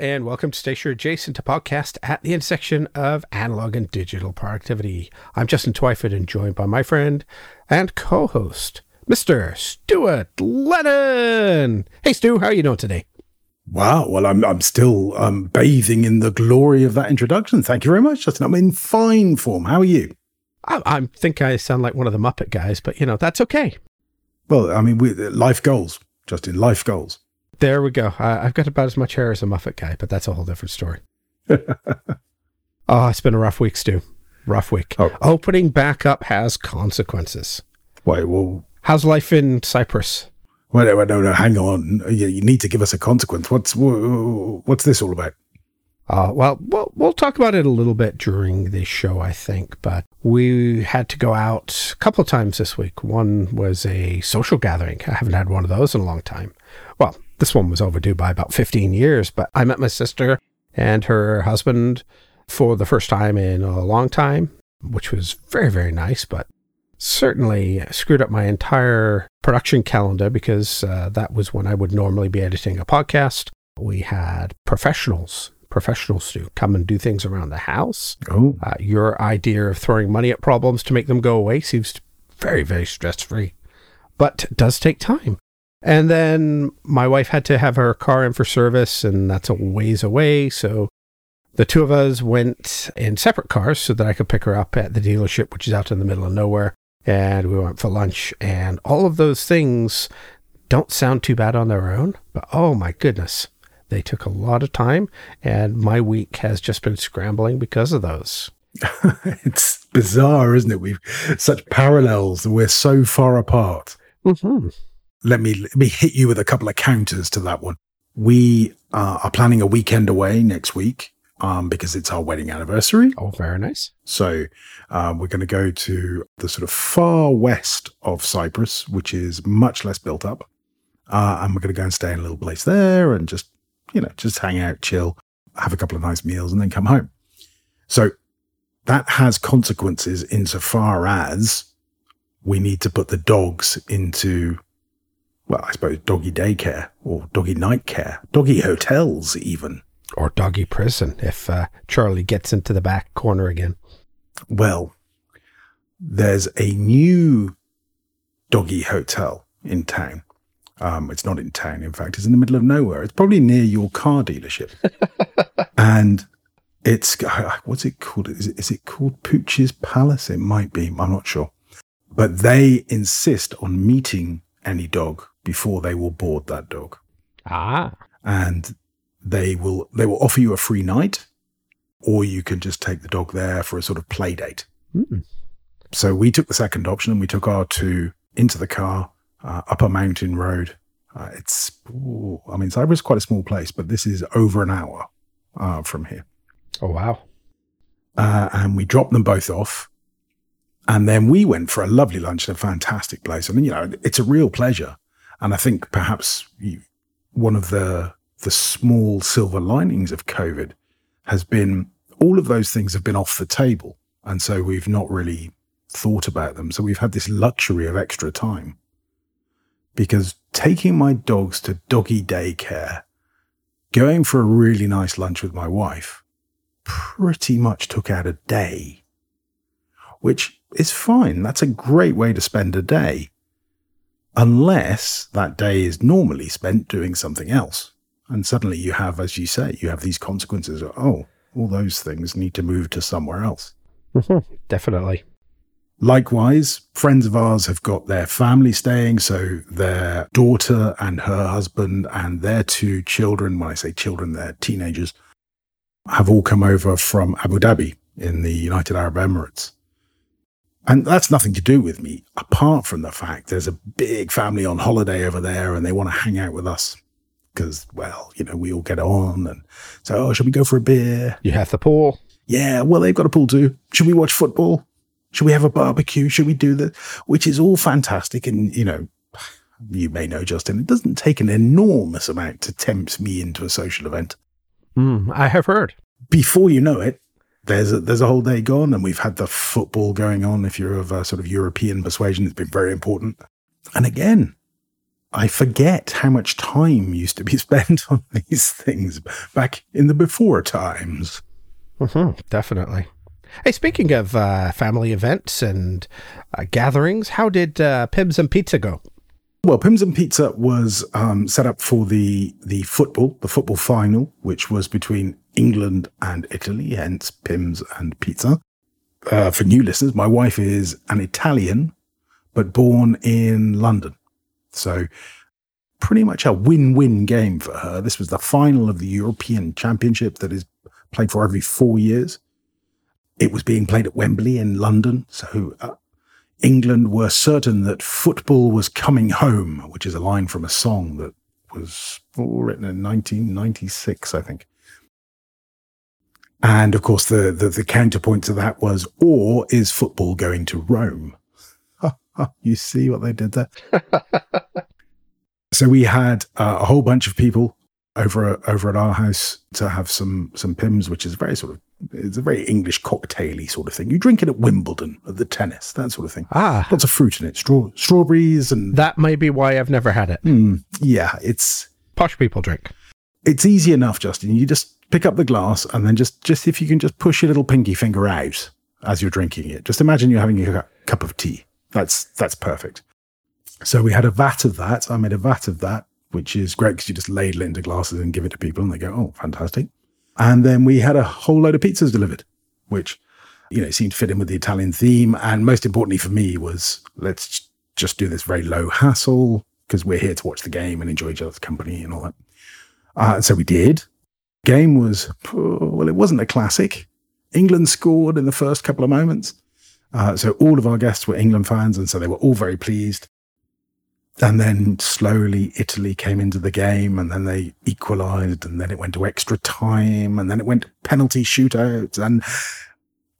and welcome to Stationery Adjacent to podcast at the intersection of analog and digital productivity. I'm Justin Twyford and joined by my friend and co-host, Mr. Stuart Lennon. Hey, Stu, how are you doing today? Wow. Well, I'm I'm still um, bathing in the glory of that introduction. Thank you very much, Justin. I'm in fine form. How are you? I, I think I sound like one of the Muppet guys, but you know that's okay. Well, I mean, we, life goals, Justin. Life goals. There we go. I, I've got about as much hair as a Muppet guy, but that's a whole different story. oh, it's been a rough week, Stu. Rough week. Oh. Opening back up has consequences. Wait, well, How's life in Cyprus? wait, wait, no, no, hang on. You, you need to give us a consequence. What's what's this all about? Uh, well, well, we'll talk about it a little bit during the show, I think. But we had to go out a couple of times this week. One was a social gathering. I haven't had one of those in a long time. Well, this one was overdue by about 15 years, but I met my sister and her husband for the first time in a long time, which was very, very nice, but certainly screwed up my entire production calendar because uh, that was when I would normally be editing a podcast. We had professionals, professionals to come and do things around the house. Oh, Uh, your idea of throwing money at problems to make them go away seems very, very stress free, but does take time. And then my wife had to have her car in for service, and that's a ways away. So the two of us went in separate cars so that I could pick her up at the dealership, which is out in the middle of nowhere. And we went for lunch, and all of those things don't sound too bad on their own, but oh my goodness, they took a lot of time, and my week has just been scrambling because of those. it's bizarre, isn't it? We've such parallels. We're so far apart. Mm-hmm. Let me let me hit you with a couple of counters to that one. We uh, are planning a weekend away next week um, because it's our wedding anniversary. Oh, very nice. So um, we're going to go to the sort of far west of Cyprus, which is much less built up, uh, and we're going to go and stay in a little place there and just you know just hang out, chill, have a couple of nice meals, and then come home. So that has consequences insofar as we need to put the dogs into well, I suppose doggy daycare or doggy night care, doggy hotels even. Or doggy prison if uh, Charlie gets into the back corner again. Well, there's a new doggy hotel in town. Um, it's not in town, in fact, it's in the middle of nowhere. It's probably near your car dealership. and it's, what's it called? Is it, is it called Pooch's Palace? It might be. I'm not sure. But they insist on meeting any dog before they will board that dog. Ah. And they will, they will offer you a free night or you can just take the dog there for a sort of play date. Mm. So we took the second option and we took our two into the car uh, up a mountain road. Uh, it's, ooh, I mean, Cyprus is quite a small place, but this is over an hour uh, from here. Oh, wow. Uh, and we dropped them both off. And then we went for a lovely lunch at a fantastic place. I mean, you know, it's a real pleasure. And I think perhaps one of the, the small silver linings of COVID has been all of those things have been off the table. And so we've not really thought about them. So we've had this luxury of extra time. Because taking my dogs to doggy daycare, going for a really nice lunch with my wife, pretty much took out a day, which is fine. That's a great way to spend a day. Unless that day is normally spent doing something else. And suddenly you have, as you say, you have these consequences of, oh, all those things need to move to somewhere else. Mm-hmm. Definitely. Likewise, friends of ours have got their family staying. So their daughter and her husband and their two children, when I say children, they're teenagers, have all come over from Abu Dhabi in the United Arab Emirates. And that's nothing to do with me, apart from the fact there's a big family on holiday over there and they want to hang out with us because, well, you know, we all get on. And so, oh, should we go for a beer? You have the pool. Yeah, well, they've got a pool too. Should we watch football? Should we have a barbecue? Should we do that? Which is all fantastic. And, you know, you may know, Justin, it doesn't take an enormous amount to tempt me into a social event. Mm, I have heard. Before you know it, there's a, there's a whole day gone, and we've had the football going on. If you're of a sort of European persuasion, it's been very important. And again, I forget how much time used to be spent on these things back in the before times. Mm-hmm, definitely. Hey, speaking of uh, family events and uh, gatherings, how did uh, Pimm's and Pizza go? Well, Pimm's and Pizza was um, set up for the the football, the football final, which was between England and Italy, hence Pimm's and Pizza. Uh, for new listeners, my wife is an Italian, but born in London. So pretty much a win-win game for her. This was the final of the European Championship that is played for every four years. It was being played at Wembley in London. So uh, England were certain that football was coming home, which is a line from a song that was written in 1996, I think. And of course, the, the, the counterpoint to that was, or is football going to Rome? you see what they did there? so we had uh, a whole bunch of people over over at our house to have some some Pimm's, which is very sort of it's a very English cocktaily sort of thing. You drink it at Wimbledon, at the tennis, that sort of thing. Ah, lots of fruit in it, straw strawberries, and that may be why I've never had it. Mm, yeah, it's posh people drink. It's easy enough, Justin. You just pick up the glass and then just just if you can just push your little pinky finger out as you're drinking it. Just imagine you're having a cup of tea. That's that's perfect. So we had a vat of that. I made a vat of that which is great because you just ladle it into glasses and give it to people and they go, oh, fantastic. And then we had a whole load of pizzas delivered, which, you know, seemed to fit in with the Italian theme. And most importantly for me was let's just do this very low hassle because we're here to watch the game and enjoy each other's company and all that. Uh, so we did. Game was, well, it wasn't a classic. England scored in the first couple of moments. Uh, so all of our guests were England fans, and so they were all very pleased and then slowly Italy came into the game and then they equalized and then it went to extra time and then it went to penalty shootouts and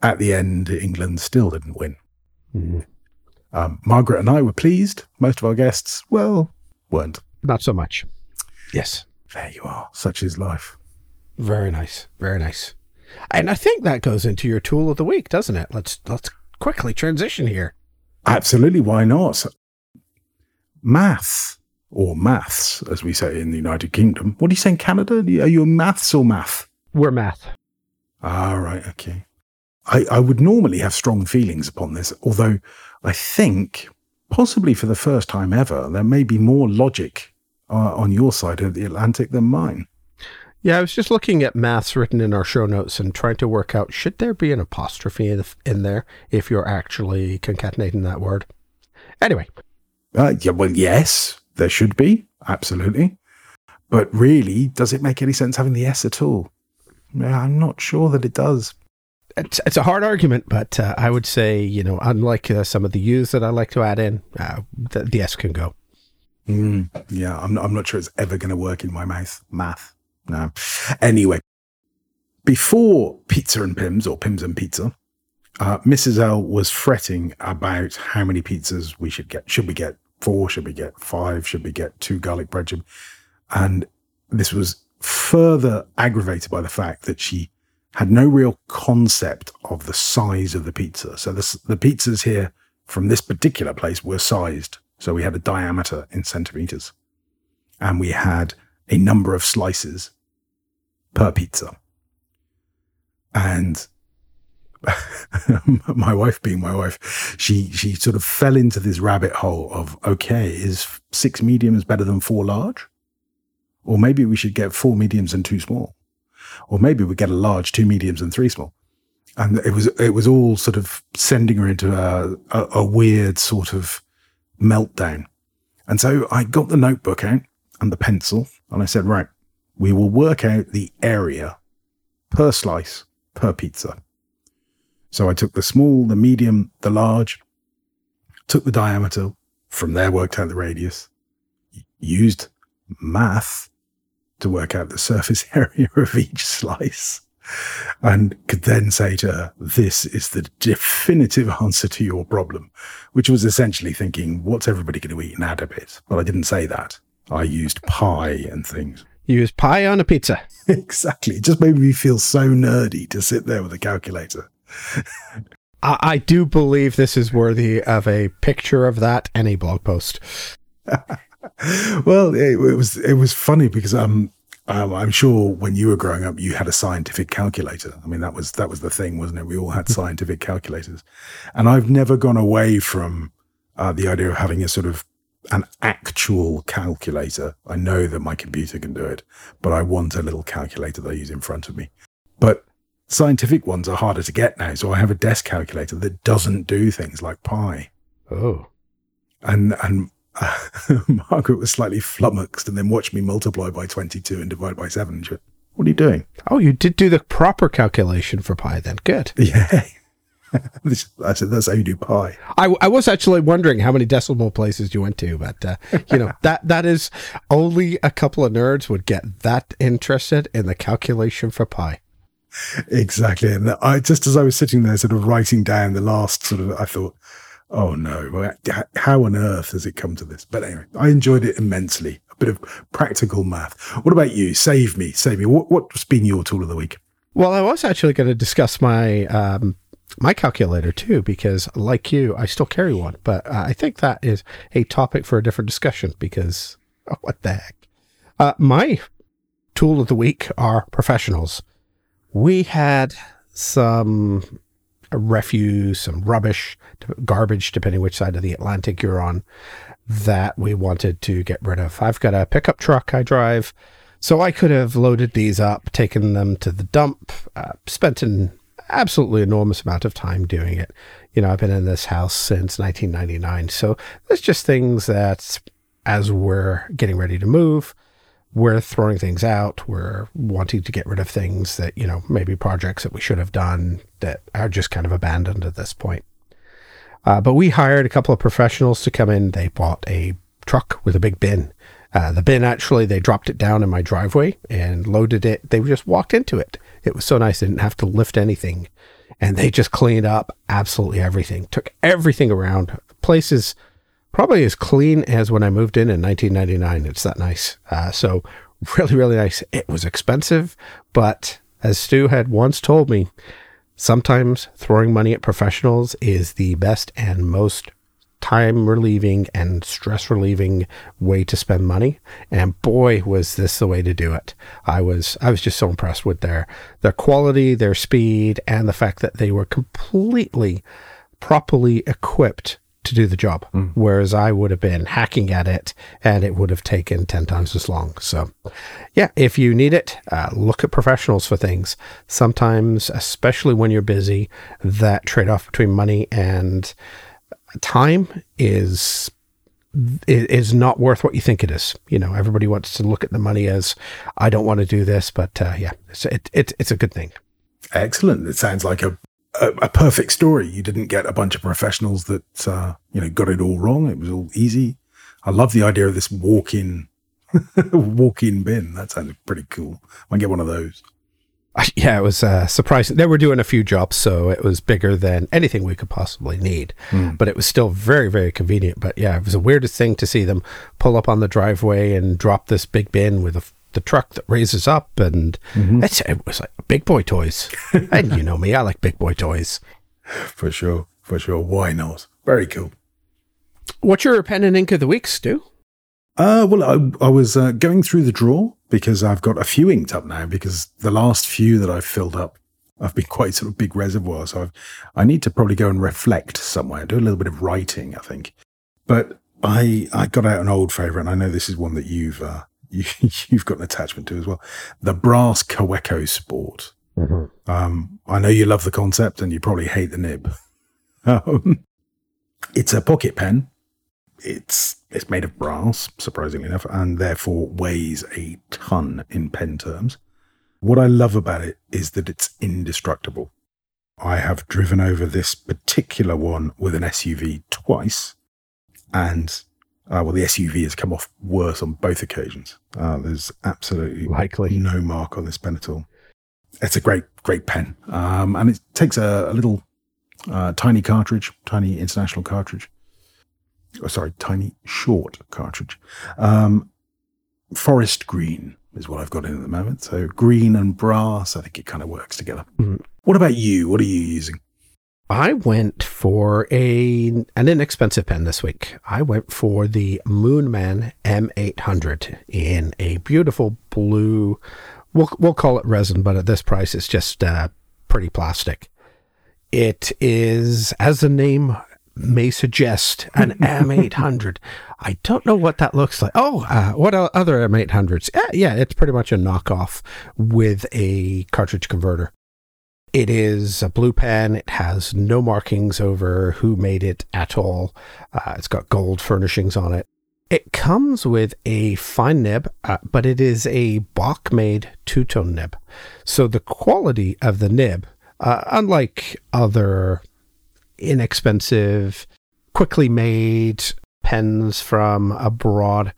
at the end England still didn't win. Mm. Um, Margaret and I were pleased. Most of our guests, well, weren't. Not so much. Yes. There you are. Such is life. Very nice. Very nice. And I think that goes into your tool of the week, doesn't it? Let's let's quickly transition here. Absolutely. Why not? math or maths, as we say in the United Kingdom. What do you say in Canada? Are you maths or math? We're math. Ah, right. Okay. I, I would normally have strong feelings upon this, although I think possibly for the first time ever, there may be more logic uh, on your side of the Atlantic than mine. Yeah, I was just looking at maths written in our show notes and trying to work out should there be an apostrophe in there if you're actually concatenating that word. Anyway, uh, yeah, well, yes, there should be. Absolutely. But really, does it make any sense having the S at all? I'm not sure that it does. It's, it's a hard argument, but uh, I would say, you know, unlike uh, some of the U's that I like to add in, uh, the, the, S can go. Mm, yeah, I'm not, I'm not sure it's ever going to work in my mouth. Math. No. Anyway, before Pizza and Pimm's, or Pimm's and Pizza, uh, Mrs. L was fretting about how many pizzas we should get. Should we get four? Should we get five? Should we get two garlic bread? And this was further aggravated by the fact that she had no real concept of the size of the pizza. So this, the pizzas here from this particular place were sized. So we had a diameter in centimeters and we had a number of slices per pizza. And my wife being my wife, she she sort of fell into this rabbit hole of okay, is six mediums better than four large? Or maybe we should get four mediums and two small. Or maybe we get a large, two mediums and three small. And it was it was all sort of sending her into a, a, a weird sort of meltdown. And so I got the notebook out and the pencil and I said, right, we will work out the area per slice per pizza so I took the small, the medium, the large, took the diameter, from there worked out the radius, used math to work out the surface area of each slice, and could then say to her, This is the definitive answer to your problem, which was essentially thinking, What's everybody going to eat and add a bit? But I didn't say that. I used pi and things. You used pie on a pizza. exactly. It just made me feel so nerdy to sit there with a calculator I, I do believe this is worthy of a picture of that and a blog post. well, it, it, was it was funny because um, um, I'm sure when you were growing up, you had a scientific calculator. I mean, that was that was the thing, wasn't it? We all had scientific calculators, and I've never gone away from uh, the idea of having a sort of an actual calculator. I know that my computer can do it, but I want a little calculator that I use in front of me. But scientific ones are harder to get now, so I have a desk calculator that doesn't do things like pi. Oh, and and uh, Margaret was slightly flummoxed and then watched me multiply by 22 and divide by 7. She went, What are you doing? Oh, you did do the proper calculation for pi then. Good. Yeah. I said, That's how you do pi. I, I was actually wondering how many decimal places you went to, but, uh, you know, that that is only a couple of nerds would get that interested in the calculation for pi. Exactly. And I just as I was sitting there, sort of writing down the last sort of, I thought, oh no, how on earth has it come to this? But anyway, I enjoyed it immensely. A bit of practical math. What about you? Save me, save me. What, what's been your tool of the week? Well, I was actually going to discuss my um, my calculator too, because like you, I still carry one. But uh, I think that is a topic for a different discussion. Because oh, what the heck? Uh, my tool of the week are professionals. We had some refuse, some rubbish, garbage, depending which side of the Atlantic you're on, that we wanted to get rid of. I've got a pickup truck I drive, so I could have loaded these up, taken them to the dump, uh, spent an absolutely enormous amount of time doing it. You know, I've been in this house since 1999, so there's just things that, as we're getting ready to move, we're throwing things out. We're wanting to get rid of things that, you know, maybe projects that we should have done that are just kind of abandoned at this point. Uh, but we hired a couple of professionals to come in. They bought a truck with a big bin. Uh, the bin actually, they dropped it down in my driveway and loaded it. They just walked into it. It was so nice. They didn't have to lift anything. And they just cleaned up absolutely everything, took everything around. The place is probably as clean as when I moved in in 1999. It's that nice. Uh, so really, really nice. It was expensive, but as Stu had once told me, sometimes throwing money at professionals is the best and most time relieving and stress relieving way to spend money and boy was this the way to do it i was i was just so impressed with their their quality their speed and the fact that they were completely properly equipped to do the job, mm. whereas I would have been hacking at it and it would have taken 10 times as long. So, yeah, if you need it, uh, look at professionals for things. Sometimes, especially when you're busy, that trade off between money and time is is not worth what you think it is. You know, everybody wants to look at the money as I don't want to do this, but uh, yeah, it's it, it, it's a good thing. Excellent. It sounds like a a, a, perfect story. You didn't get a bunch of professionals that, uh, you know, got it all wrong. It was all easy. I love the idea of this walk-in, walk-in bin. That sounds pretty cool. I might get one of those. Yeah, it was uh, surprising. They were doing a few jobs, so it was bigger than anything we could possibly need. Mm. But it was still very, very convenient. But yeah, it was the weirdest thing to see them pull up on the driveway and drop this big bin with a the truck that raises up, and mm-hmm. it was like big boy toys. and you know me, I like big boy toys. For sure, for sure. Why not? Very cool. What's your pen and ink of the week, Stu? Uh, well, I, I was uh, going through the drawer because I've got a few inked up now because the last few that I've filled up I've been quite sort of big reservoirs. So I've, I need to probably go and reflect somewhere, do a little bit of writing, I think. But I I got out an old favourite, and I know this is one that you've uh, you, have got an attachment to as well. The brass Kaweco Sport. Mm-hmm. Um, I know you love the concept and you probably hate the nib. Um, it's a pocket pen. It's it's made of brass, surprisingly enough, and therefore weighs a ton in pen terms. What I love about it is that it's indestructible. I have driven over this particular one with an SUV twice, and uh, well, the SUV has come off worse on both occasions. Uh, there's absolutely likely no mark on this pen at all. It's a great, great pen, um, and it takes a, a little uh, tiny cartridge, tiny international cartridge. Oh, sorry, tiny short cartridge. Um, forest green is what I've got in at the moment. So green and brass, I think it kind of works together. Mm. What about you? What are you using? I went for a an inexpensive pen this week. I went for the Moonman M800 in a beautiful blue. We'll we'll call it resin, but at this price, it's just uh, pretty plastic. It is, as the name may suggest, an M800. I don't know what that looks like. Oh, uh, what other M800s? Yeah, yeah, it's pretty much a knockoff with a cartridge converter. It is a blue pen. It has no markings over who made it at all. Uh, it's got gold furnishings on it. It comes with a fine nib, uh, but it is a Bock made two tone nib. So the quality of the nib, uh, unlike other inexpensive, quickly made pens from abroad,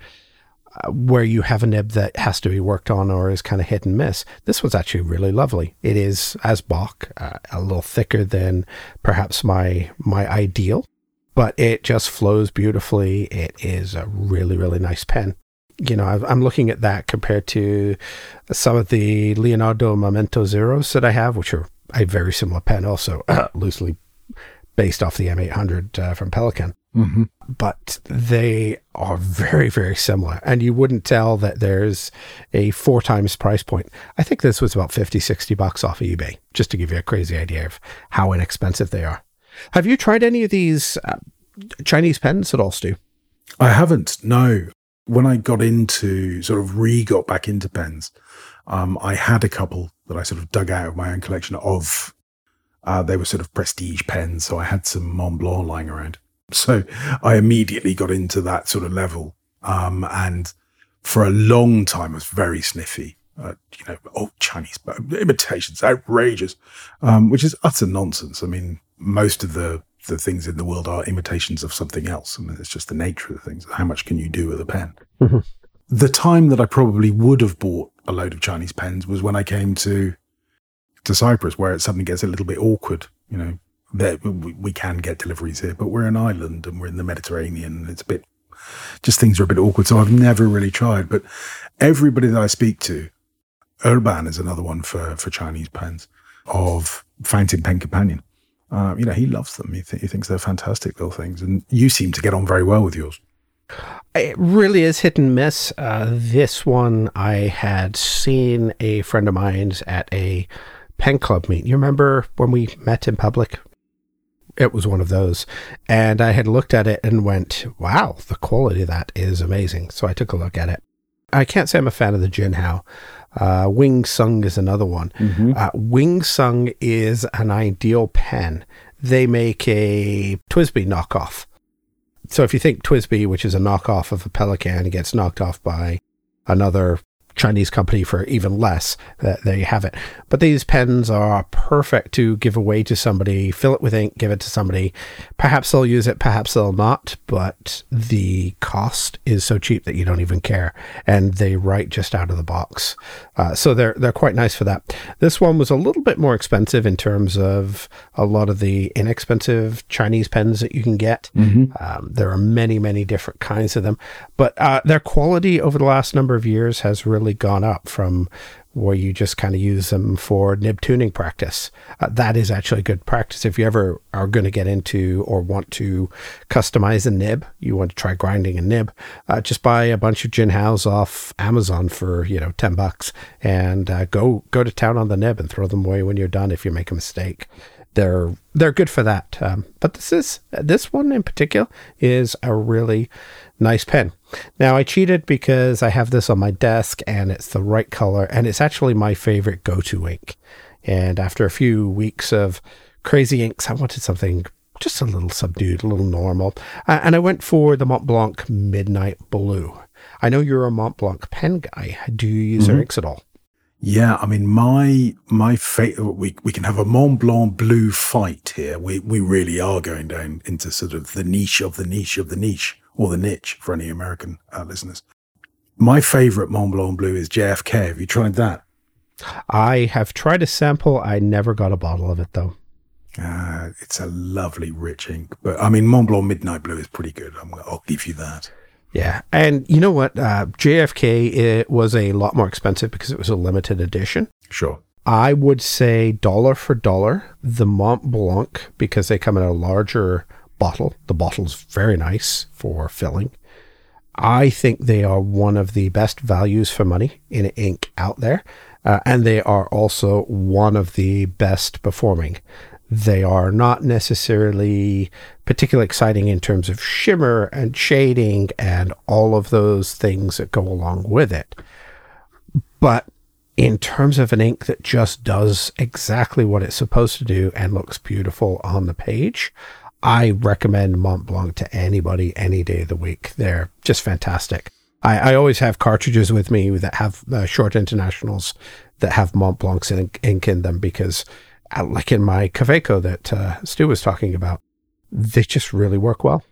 where you have a nib that has to be worked on or is kind of hit and miss. This was actually really lovely. It is, as Bock, uh, a little thicker than perhaps my my ideal, but it just flows beautifully. It is a really really nice pen. You know, I'm looking at that compared to some of the Leonardo Momento Zeros that I have, which are a very similar pen, also loosely based off the M800 uh, from Pelikan. Mm-hmm. But they are very, very similar. And you wouldn't tell that there's a four times price point. I think this was about 50, 60 bucks off of eBay, just to give you a crazy idea of how inexpensive they are. Have you tried any of these uh, Chinese pens at all, Stu? I haven't, no. When I got into, sort of re got back into pens, um, I had a couple that I sort of dug out of my own collection of. Uh, they were sort of prestige pens, so I had some Montblanc lying around. So I immediately got into that sort of level. Um, and for a long time, I was very sniffy. Uh, you know, old Chinese imitations, outrageous, um, which is utter nonsense. I mean, most of the, the things in the world are imitations of something else. I mean, it's just the nature of the things. How much can you do with a pen? Mm-hmm. The time that I probably would have bought a load of Chinese pens was when I came to to Cyprus, where it suddenly gets a little bit awkward. You know, that we can get deliveries here, but we're an island and we're in the Mediterranean. It's a bit, just things are a bit awkward. So I've never really tried, but everybody that I speak to, Urban is another one for, for Chinese pens of Fountain Pen Companion. Uh, you know, he loves them. He, th- he thinks they're fantastic little things. And you seem to get on very well with yours. It really is hit and miss. Uh, this one I had seen a friend of mine's at a pen club meet. You remember when we met in public it was one of those. And I had looked at it and went, wow, the quality of that is amazing. So I took a look at it. I can't say I'm a fan of the Jinhao. Uh, Wing Sung is another one. Mm-hmm. Uh, Wing Sung is an ideal pen. They make a TWSBI knockoff. So if you think TWSBI, which is a knockoff of a Pelikan, gets knocked off by another Chinese company for even less. Uh, there you have it. But these pens are perfect to give away to somebody, fill it with ink, give it to somebody. Perhaps they'll use it, perhaps they'll not, but the cost is so cheap that you don't even care. And they write just out of the box. Uh, so they're, they're quite nice for that. This one was a little bit more expensive in terms of a lot of the inexpensive Chinese pens that you can get. Mm-hmm. Um, there are many, many different kinds of them, but uh, their quality over the last number of years has really gone up from where you just kind of use them for nib tuning practice. Uh, that is actually good practice. If you ever are going to get into or want to customize a nib, you want to try grinding a nib, uh, just buy a bunch of Jinhaos off Amazon for, you know, 10 bucks and uh, go, go to town on the nib and throw them away when you're done if you make a mistake. They're, they're good for that. Um, but this is, this one in particular is a really nice pen. Now, I cheated because I have this on my desk and it's the right color, and it's actually my favorite go to ink. And after a few weeks of crazy inks, I wanted something just a little subdued, a little normal. Uh, and I went for the Montblanc Midnight Blue. I know you're a Montblanc pen guy. Do you use mm-hmm. their inks at all? Yeah, I mean, my my favorite. We we can have a Montblanc blue fight here. We we really are going down into sort of the niche of the niche of the niche or the niche for any American uh, listeners. My favorite Montblanc blue is JFK. Have you tried that? I have tried a sample. I never got a bottle of it though. Uh, it's a lovely rich ink, but I mean Montblanc Midnight Blue is pretty good. i will give you that. Yeah, and you know what? Uh, JFK it was a lot more expensive because it was a limited edition. Sure. I would say dollar for dollar, the Montblanc, because they come in a larger bottle. The bottle's very nice for filling. I think they are one of the best values for money in ink out there. Uh, and they are also one of the best performing. They are not necessarily particularly exciting in terms of shimmer and shading and all of those things that go along with it. But in terms of an ink that just does exactly what it's supposed to do and looks beautiful on the page, I recommend Montblanc to anybody any day of the week. They're just fantastic. I, I always have cartridges with me that have uh, short internationals that have Montblanc's ink, ink in them because, uh, like in my Kaweco that uh, Stu was talking about, they just really work well.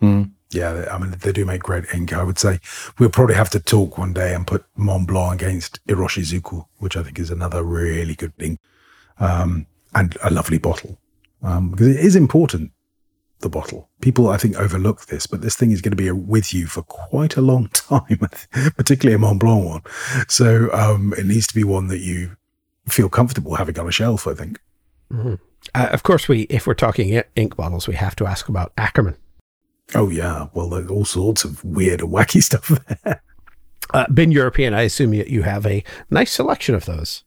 Mm. Yeah, I mean, they do make great ink. I would say we'll probably have to talk one day and put Montblanc against Iroshizuku, which I think is another really good ink um, and a lovely bottle. Um, because it is important the bottle. People, I think, overlook this, but this thing is going to be with you for quite a long time, particularly a Montblanc one. So um, it needs to be one that you feel comfortable having on a shelf. I think. Mm-hmm. Uh, of course, we if we're talking ink bottles, we have to ask about Akkerman. Oh yeah, well, there's all sorts of weird and wacky stuff there. Uh, being European, I assume you, you have a nice selection of those.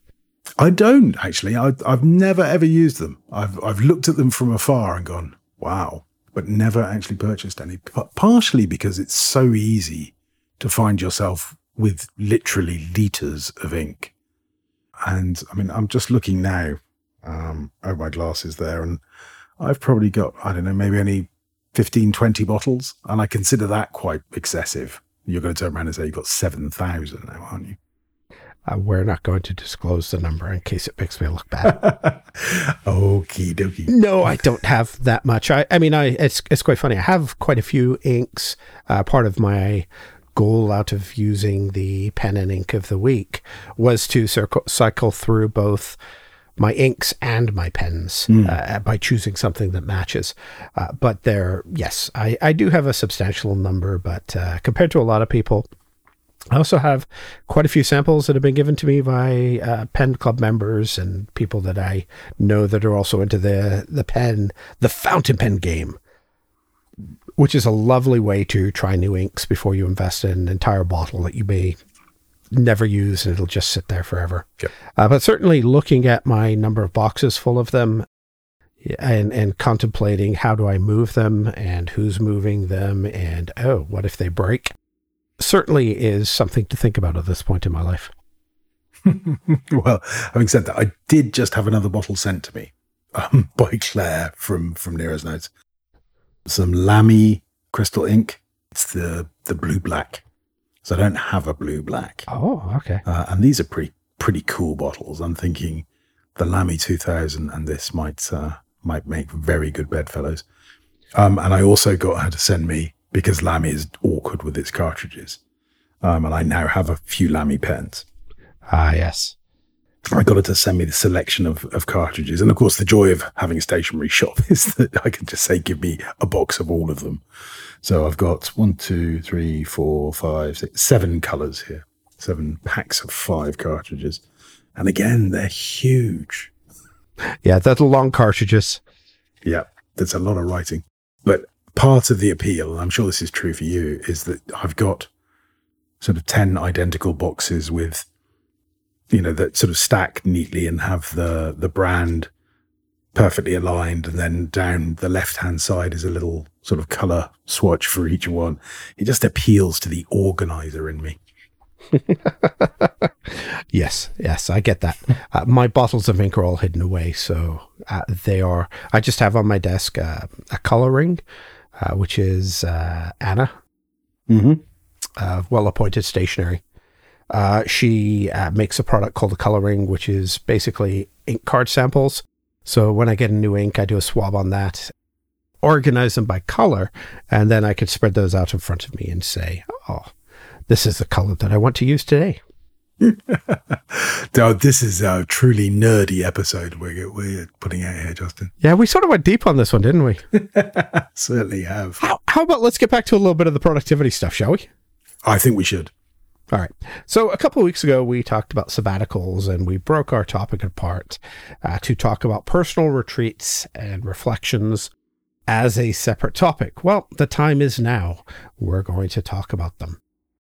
I don't actually. I, I've never ever used them. I've I've looked at them from afar and gone, wow, but never actually purchased any. Partially because it's so easy to find yourself with literally liters of ink. And I mean, I'm just looking now um, over my glasses there, and I've probably got, I don't know, maybe only 15, 20 bottles. And I consider that quite excessive. You're going to turn around and say you've got 7,000 now, aren't you? Uh, we're not going to disclose the number in case it makes me look bad. Okie dokie. No, I don't have that much. I, I mean, I it's it's quite funny. I have quite a few inks. Uh, part of my goal out of using the pen and ink of the week was to circle, cycle through both my inks and my pens mm. uh, by choosing something that matches. Uh, but there, yes, I, I do have a substantial number, but uh, compared to a lot of people, I also have quite a few samples that have been given to me by uh, pen club members and people that I know that are also into the the pen, the fountain pen game, which is a lovely way to try new inks before you invest in an entire bottle that you may never use and it'll just sit there forever. Yep. Uh, but certainly looking at my number of boxes full of them and and contemplating how do I move them and who's moving them and oh, what if they break? Certainly is something to think about at this point in my life. well, having said that, I did just have another bottle sent to me um, by Claire from from Nero's Notes. Some Lamy crystal ink. It's the the blue black. So I don't have a blue black. Oh, okay. Uh, and these are pretty pretty cool bottles. I'm thinking the Lamy 2000 and this might uh, might make very good bedfellows. Um, and I also got her to send me because Lamy is awkward with its cartridges. Um, and I now have a few Lamy pens. Ah, yes. I got it to send me the selection of, of cartridges. And of course, the joy of having a stationery shop is that I can just say, give me a box of all of them. So I've got one, two, three, four, five, six, seven colors here, seven packs of five cartridges. And again, they're huge. Yeah, they're long cartridges. Yeah, there's a lot of writing. But part of the appeal, and I'm sure this is true for you, is that I've got sort of 10 identical boxes with, you know, that sort of stack neatly and have the, the brand perfectly aligned. And then down the left hand side is a little sort of color swatch for each one. It just appeals to the organizer in me. yes, yes, I get that. Uh, my bottles of ink are all hidden away, so uh, they are. I just have on my desk uh, a coloring uh, which is uh, Anna, mm-hmm. uh, well appointed stationery. Uh, she uh, makes a product called the Col-o-ring, which is basically ink card samples. So when I get a new ink, I do a swab on that, organize them by color, and then I can spread those out in front of me and say, oh, this is the color that I want to use today. now, this is a truly nerdy episode we're, we're putting out here, Justin. Yeah, we sort of went deep on this one, didn't we? Certainly have. How, how about let's get back to a little bit of the productivity stuff, shall we? I think we should. All right. So a couple of weeks ago, we talked about sabbaticals and we broke our topic apart uh, to talk about personal retreats and reflections as a separate topic. Well, the time is now. We're going to talk about them.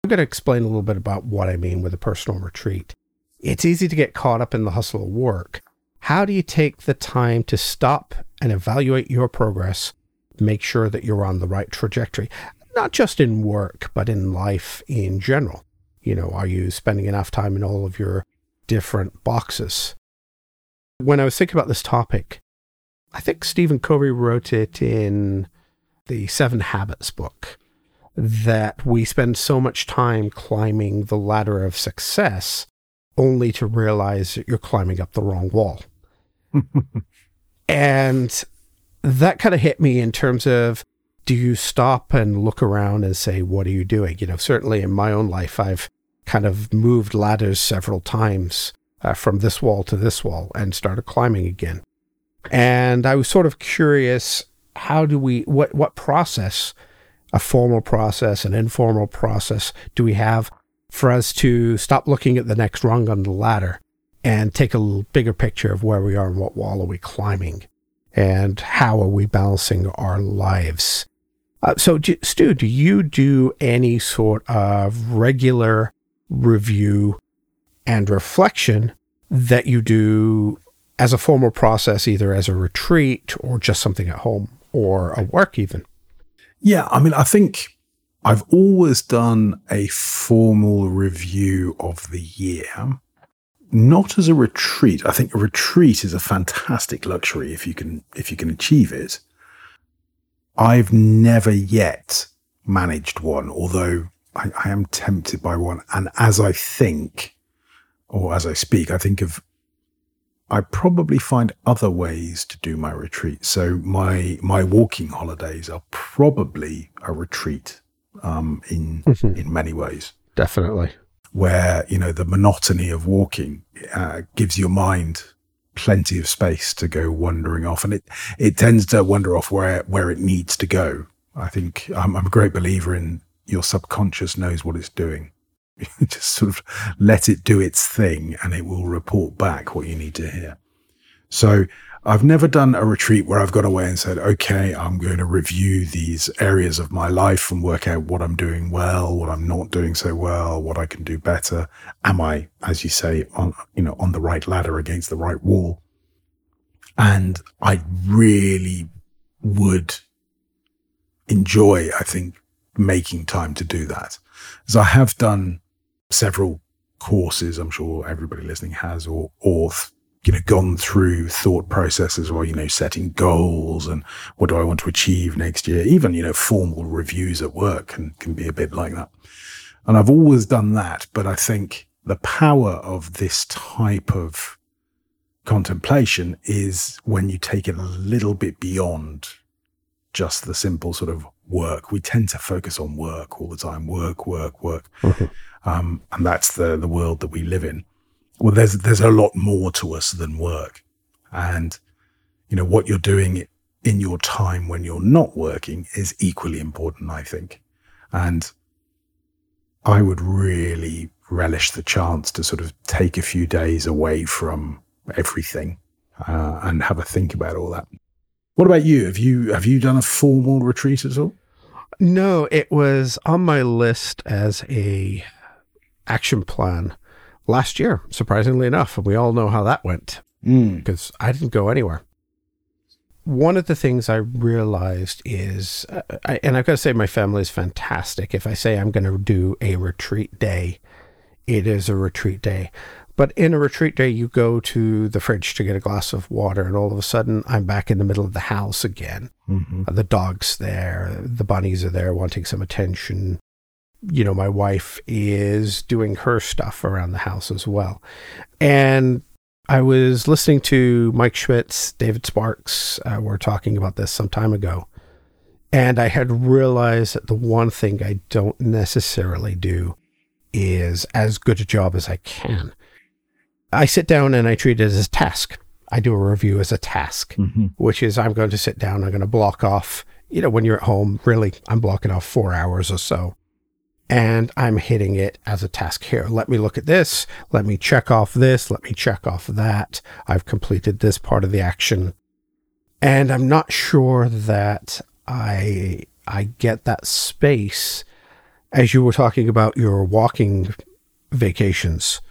I'm going to explain a little bit about what I mean with a personal retreat. It's easy to get caught up in the hustle of work. How do you take the time to stop and evaluate your progress, make sure that you're on the right trajectory, not just in work, but in life in general? You know, are you spending enough time in all of your different boxes? When I was thinking about this topic, I think Stephen Covey wrote it in the Seven Habits book that we spend so much time climbing the ladder of success only to realize that you're climbing up the wrong wall. and that kind of hit me in terms of do you stop and look around and say, what are you doing? You know, certainly in my own life, I've kind of moved ladders several times uh, from this wall to this wall and started climbing again. And I was sort of curious how do we, what, what process, a formal process, an informal process, do we have for us to stop looking at the next rung on the ladder and take a bigger picture of where we are and what wall are we climbing and how are we balancing our lives? Uh, so, Stu, do you do any sort of regular review, and reflection that you do as a formal process, either as a retreat or just something at home or a work, even? Yeah, I mean, I think I've always done a formal review of the year, not as a retreat. I think a retreat is a fantastic luxury if you can if you can achieve it. I've never yet managed one, although I, I am tempted by one. And as I think, or as I speak, I think of I probably find other ways to do my retreat. So my my walking holidays are probably a retreat um, in mm-hmm. in many ways. Definitely, where you know the monotony of walking uh, gives your mind plenty of space to go wandering off, and it it tends to wander off where where it needs to go. I think I'm, I'm a great believer in your subconscious knows what it's doing. just sort of let it do its thing and it will report back what you need to hear. So I've never done a retreat where I've gone away and said, okay, I'm going to review these areas of my life and work out what I'm doing well, what I'm not doing so well, what I can do better. Am I, as you say, on, you know, on the right ladder against the right wall? And I really would enjoy, I think, making time to do that. As I have done several courses, I'm sure everybody listening has, or, or, you know, gone through thought processes or, you know, setting goals and what do I want to achieve next year? Even, you know, formal reviews at work can, can be a bit like that. And I've always done that, but I think the power of this type of contemplation is when you take it a little bit beyond just the simple sort of work. We tend to focus on work all the time, work, work, work. Mm-hmm. Um, and that's the, the world that we live in. Well, there's, there's a lot more to us than work. And, you know, what you're doing in your time when you're not working is equally important, I think. And I would really relish the chance to sort of take a few days away from everything uh, and have a think about all that. What about you? Have you have you done a formal retreat at all? No, it was on my list as a action plan last year, surprisingly enough. And we all know how that went because mm. I didn't go anywhere. One of the things I realized is, uh, I, and I've got to say, my family is fantastic. If I say I'm going to do a retreat day, it is a retreat day. But in a retreat day, you go to the fridge to get a glass of water, and all of a sudden, I'm back in the middle of the house again. Mm-hmm. The dog's there, the bunnies are there wanting some attention. You know, my wife is doing her stuff around the house as well. And I was listening to Mike Schmitz, David Sparks, uh, were talking about this some time ago. And I had realized that the one thing I don't necessarily do is as good a job as I can I sit down and I treat it as a task. I do a review as a task, mm-hmm. which is I'm going to sit down, I'm going to block off, you know, when you're at home, really, I'm blocking off four hours or so. and I'm hitting it as a task here. Let me look at this. Let me check off this. Let me check off that. I've completed this part of the action. And I'm not sure that I I get that space as you were talking about your walking vacations.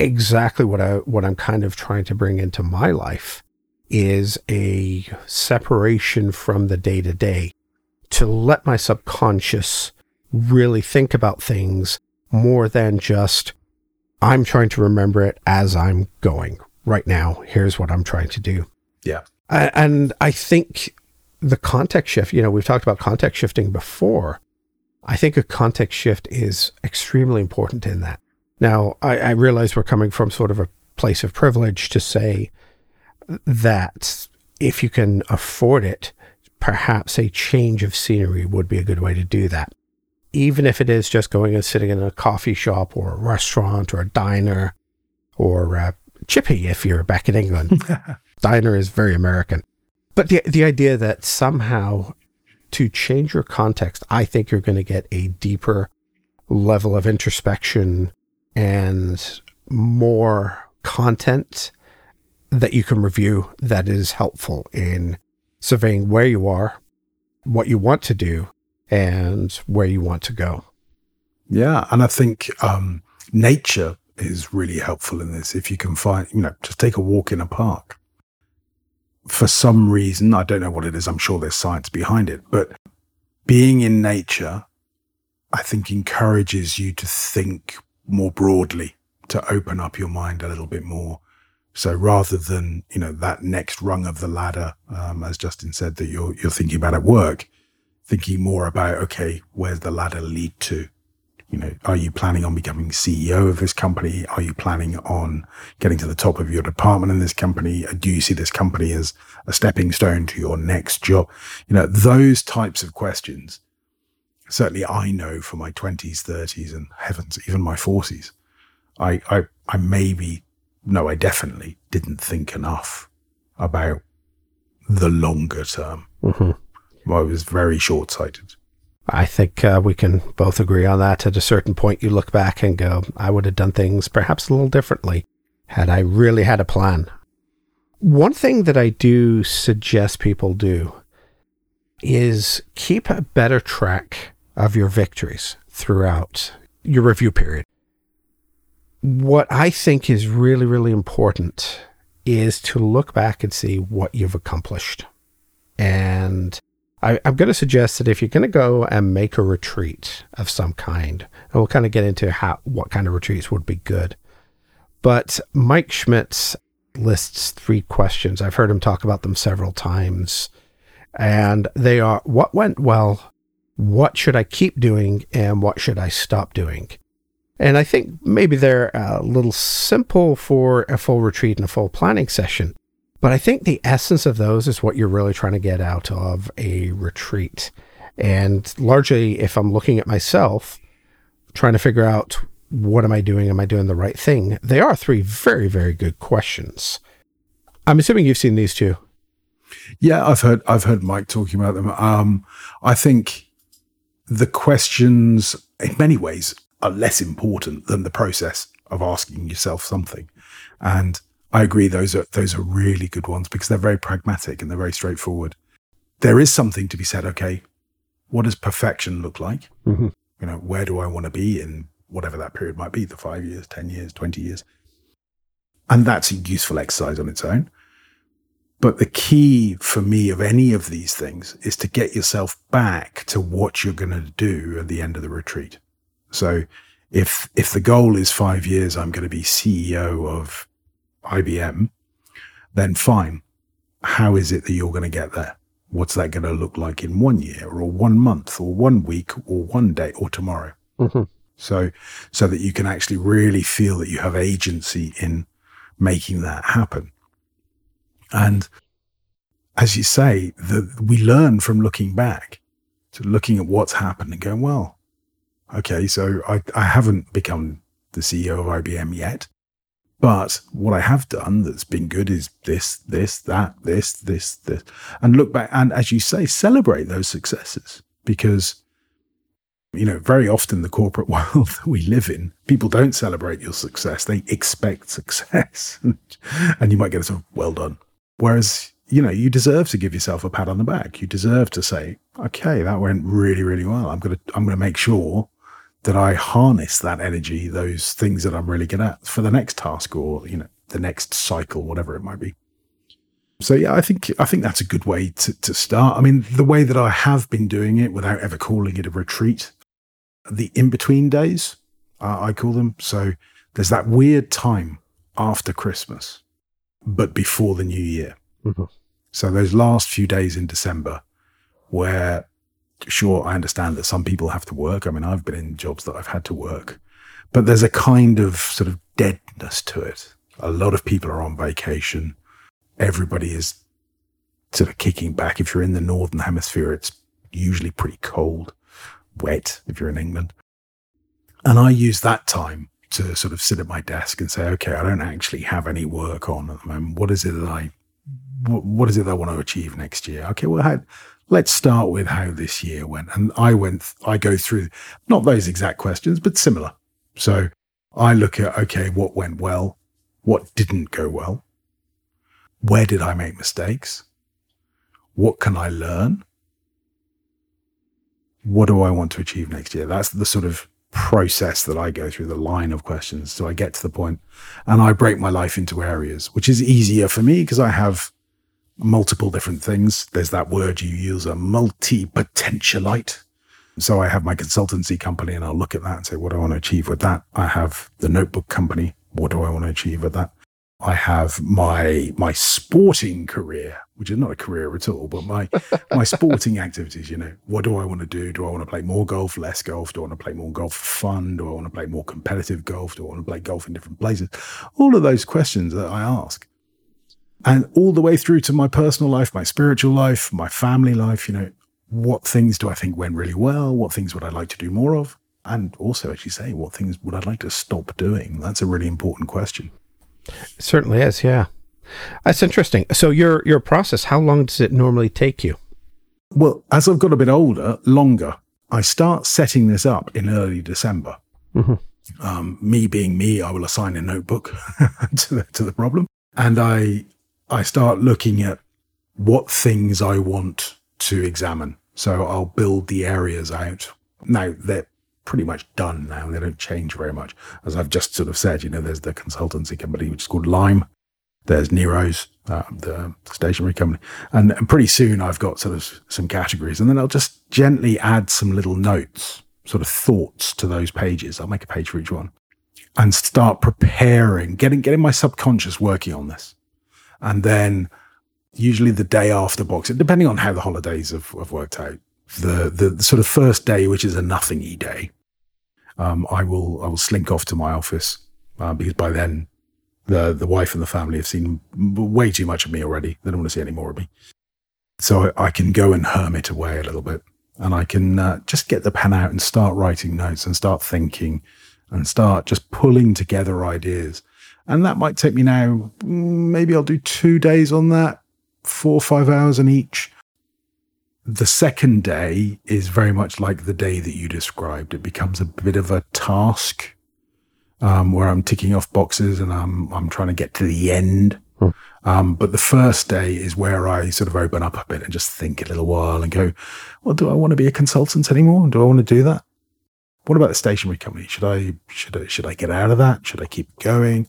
Exactly what I what I'm kind of trying to bring into my life is a separation from the day to day to let my subconscious really think about things more than just, I'm trying to remember it as I'm going. Right now, here's what I'm trying to do. Yeah. And I think the context shift, you know, we've talked about context shifting before. I think a context shift is extremely important in that. Now, I, I realize we're coming from sort of a place of privilege to say that if you can afford it, perhaps a change of scenery would be a good way to do that even if it is just going and sitting in a coffee shop or a restaurant or a diner or a chippy if you're back in England. diner is very American. But the, the idea that somehow to change your context, I think you're going to get a deeper level of introspection and more content that you can review that is helpful in surveying where you are, what you want to do, and where you want to go. Yeah. And I think um, nature is really helpful in this. If you can find, you know, just take a walk in a park. For some reason, I don't know what it is, I'm sure there's science behind it, but being in nature, I think encourages you to think more broadly, to open up your mind a little bit more. So rather than, you know, that next rung of the ladder, um, as Justin said, that you're, you're thinking about at work, thinking more about, okay, where's the ladder lead to? You know, are you planning on becoming CEO of this company? Are you planning on getting to the top of your department in this company? Do you see this company as a stepping stone to your next job? You know, those types of questions. Certainly I know for my twenties, thirties and heavens, even my forties, I, I, I maybe, no, I definitely didn't think enough about the longer term. Mm-hmm. I was very short sighted. I think uh, we can both agree on that. At a certain point, you look back and go, I would have done things perhaps a little differently had I really had a plan. One thing that I do suggest people do is keep a better track of your victories throughout your review period. What I think is really, really important is to look back and see what you've accomplished. And I, am going to suggest that if you're going to go and make a retreat of some kind, and we'll kind of get into how what kind of retreats would be good. But Mike Schmitz lists three questions. I've heard him talk about them several times, and they are: what went well, what should I keep doing, and what should I stop doing. And I think maybe they're a little simple for a full retreat and a full planning session. But I think the essence of those is what you're really trying to get out of a retreat. And largely, if I'm looking at myself, trying to figure out what am I doing? Am I doing the right thing? They are three very, very good questions. I'm assuming you've seen these two. Yeah, I've heard I've heard Mike talking about them. Um, I think the questions, in many ways, are less important than the process of asking yourself something. And I agree. Those are, those are really good ones because they're very pragmatic and they're very straightforward. There is something to be said. Okay. What does perfection look like? Mm-hmm. You know, where do I want to be in whatever that period might be, the five years, 10 years, 20 years? And that's a useful exercise on its own. But the key for me of any of these things is to get yourself back to what you're going to do at the end of the retreat. So if, if the goal is five years, I'm going to be CEO of IBM, then fine. How is it that you're going to get there? What's that going to look like in one year or one month or one week or one day or tomorrow? Mm-hmm. So, so that you can actually really feel that you have agency in making that happen. And as you say, the, we learn from looking back to looking at what's happened and going, well, okay, so I, I haven't become the CEO of IBM yet. But what I have done that's been good is this, this, that, this, this, this, and look back and as you say, celebrate those successes because You know, very often the corporate world that we live in, people don't celebrate your success. They expect success. and you might get a sort of well done. Whereas, you know, you deserve to give yourself a pat on the back. You deserve to say, okay, that went really, really well. I'm going to, I'm going to make sure that I harness that energy, those things that I'm really good at for the next task or, you know, the next cycle, whatever it might be. So yeah, I think I think that's a good way to, to start. I mean, the way that I have been doing it without ever calling it a retreat, the in between days, uh, I call them. So there's that weird time after Christmas, but before the new year. Mm-hmm. So those last few days in December, where sure I understand that some people have to work. I mean, I've been in jobs that I've had to work, but there's a kind of sort of deadness to it. A lot of people are on vacation everybody is sort of kicking back. If you're in the northern hemisphere, it's usually pretty cold, wet if you're in England. And I use that time to sort of sit at my desk and say, okay, I don't actually have any work on at the moment. What is it that I, what is it that I want to achieve next year? Okay, well, how, let's start with how this year went. And I went, I go through not those exact questions, but similar. So I look at, okay, what went well? What didn't go well? Where did I make mistakes? What can I learn? What do I want to achieve next year? That's the sort of process that I go through, the line of questions. So I get to the point and I break my life into areas, which is easier for me because I have multiple different things. There's that word you use, a multi potentialite. So I have my consultancy company and I'll look at that and say, what do I want to achieve with that? I have the notebook company. What do I want to achieve with that? I have my my sporting career, which is not a career at all, but my my sporting activities. You know, what do I want to do? Do I want to play more golf, less golf? Do I want to play more golf for fun? Do I want to play more competitive golf? Do I want to play golf in different places? All of those questions that I ask, and all the way through to my personal life, my spiritual life, my family life. You know, what things do I think went really well? What things would I like to do more of? And also, as you say, what things would I like to stop doing? That's a really important question. It certainly is, yeah. That's interesting. So your your process, how long does it normally take you? Well, as I've got a bit older, longer. I start setting this up in early December. Mm-hmm. Um, me being me, I will assign a notebook to the to the problem, and I I start looking at what things I want to examine. So I'll build the areas out. Now they're pretty much done now. They don't change very much. As I've just sort of said, you know, there's the consultancy company, which is called Lime. There's Nero's, uh, the stationery company. And, and pretty soon I've got sort of some categories. And then I'll just gently add some little notes, sort of thoughts to those pages. I'll make a page for each one and start preparing, getting, getting my subconscious working on this. And then usually the day after boxing, depending on how the holidays have, have worked out, the, the, the sort of first day, which is a nothingy day, um, I will I will slink off to my office uh, because by then the the wife and the family have seen way too much of me already. They don't want to see any more of me. So I, I can go and hermit away a little bit, and I can uh, just get the pen out and start writing notes and start thinking and start just pulling together ideas. And that might take me now. Maybe I'll do two days on that, four or five hours in each the second day is very much like the day that you described. It becomes a bit of a task um, where I'm ticking off boxes and I'm I'm trying to get to the end. Hmm. Um, but the first day is where I sort of open up a bit and just think a little while and go, well, do I want to be a consultant anymore? Do I want to do that? What about the stationery company? Should I should I should I get out of that? Should I keep going?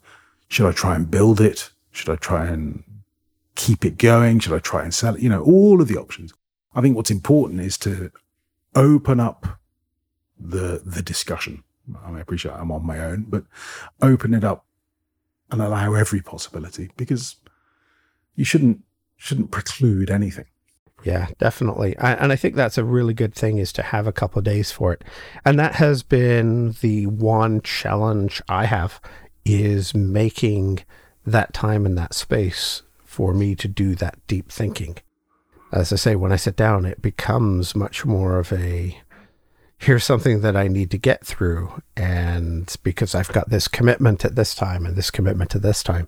Should I try and build it? Should I try and keep it going? Should I try and sell it? You know, all of the options. I think what's important is to open up the the discussion. I, appreciate I'm on my own, but open it up and allow every possibility because you shouldn't shouldn't preclude anything. Yeah, definitely. I, and I think that's a really good thing is to have a couple of days for it. And that has been the one challenge I have is making that time and that space for me to do that deep thinking as I say, when I sit down, it becomes much more of a here's something that I need to get through. And because I've got this commitment at this time and this commitment to this time.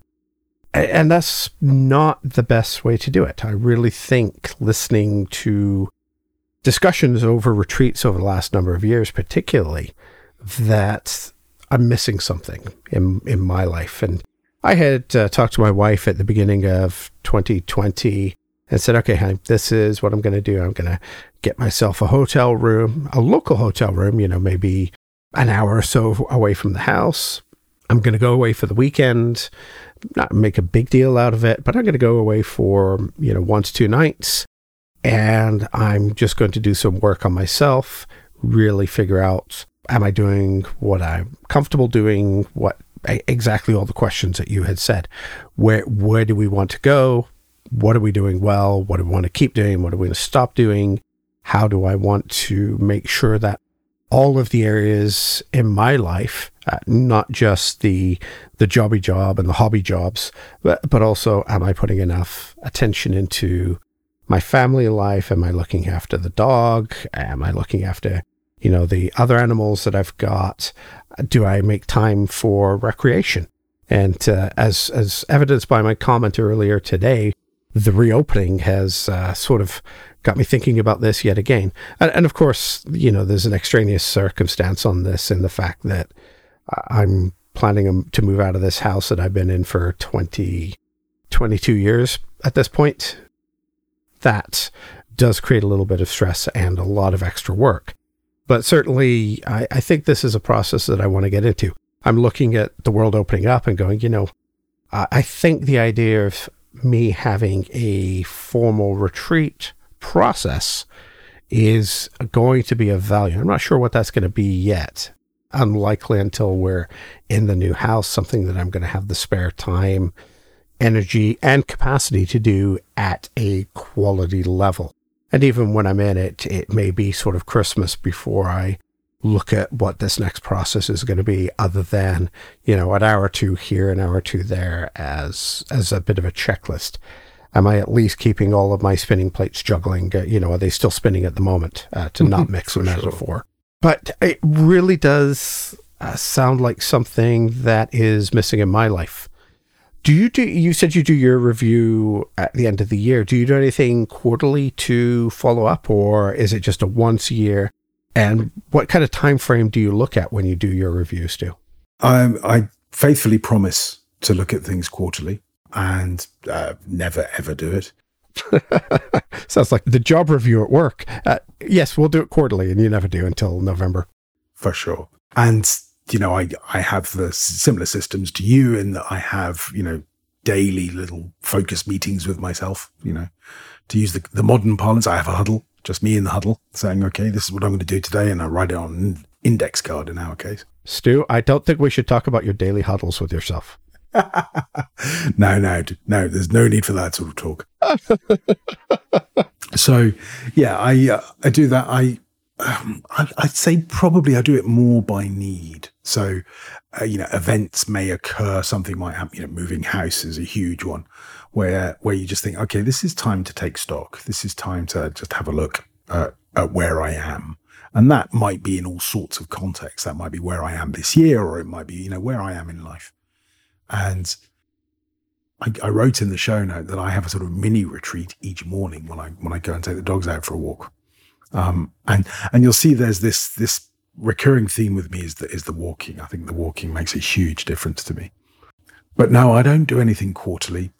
And that's not the best way to do it. I really think listening to discussions over retreats over the last number of years, particularly, that I'm missing something in in my life. And I had uh, talked to my wife at the beginning of 2020 and said, "Okay, honey, this is what I'm going to do. I'm going to get myself a hotel room, a local hotel room. You know, maybe an hour or so away from the house. I'm going to go away for the weekend." Not make a big deal out of it, but I'm going to go away for, you know, one to two nights and I'm just going to do some work on myself, really figure out am I doing what I'm comfortable doing, what exactly all the questions that you had said. Where where do we want to go? What are we doing well? What do we want to keep doing? What do we want to stop doing? How do I want to make sure that all of the areas in my life, uh, not just the the jobby job and the hobby jobs, but, but also am I putting enough attention into my family life? Am I looking after the dog? Am I looking after, you know, the other animals that I've got? Do I make time for recreation? And uh, as as evidenced by my comment earlier today, the reopening has uh, sort of got me thinking about this yet again. And, and, of course, you know, there's an extraneous circumstance on this in the fact that I'm planning to move out of this house that I've been in for 20, 22 years at this point that does create a little bit of stress and a lot of extra work. But certainly, I, I think this is a process that I want to get into. I'm looking at the world opening up and going, you know, I think the idea of me having a formal retreat process is going to be of value. I'm not sure what that's going to be yet. Unlikely until we're in the new house, something that I'm going to have the spare time energy and capacity to do at a quality level. And even when I'm in it, it may be sort of Christmas before I look at what this next process is going to be other than, you know, an hour or two here, an hour or two there as, as a bit of a checklist. Am I at least keeping all of my spinning plates juggling? Uh, you know, are they still spinning at the moment uh, to not mix a metaphor? Sure. But it really does uh, sound like something that is missing in my life. Do you do? You said you do your review at the end of the year. Do you do anything quarterly to follow up, or is it just a once a year? And what kind of time frame do you look at when you do your reviews, Stu? Um, I faithfully promise to look at things quarterly and uh, never ever do it. Sounds like the job review at work. Uh, yes, we'll do it quarterly, and you never do until November. For sure. And you know, I, I have the similar systems to you in that I have, you know, daily little focus meetings with myself, you know, to use the, the modern parlance. I have a huddle, just me in the huddle saying, okay, this is what I'm going to do today. And I write it on an index card in our case. Stu, I don't think we should talk about your daily huddles with yourself. no, no, no, there's no need for that sort of talk. so yeah, I, uh, I do that. I, um, I, would say probably I do it more by need. So, uh, you know, events may occur, something might happen, you know, moving house is a huge one where, where you just think, okay, this is time to take stock. This is time to just have a look at, at where I am. And that might be in all sorts of contexts. That might be where I am this year, or it might be, you know, where I am in life. And I, I, wrote in the show note that I have a sort of mini retreat each morning when I when I go and take the dogs out for a walk. Um, and and you'll see there's this this recurring theme with me is the, is the walking. I think the walking makes a huge difference to me. But no, I don't do anything quarterly.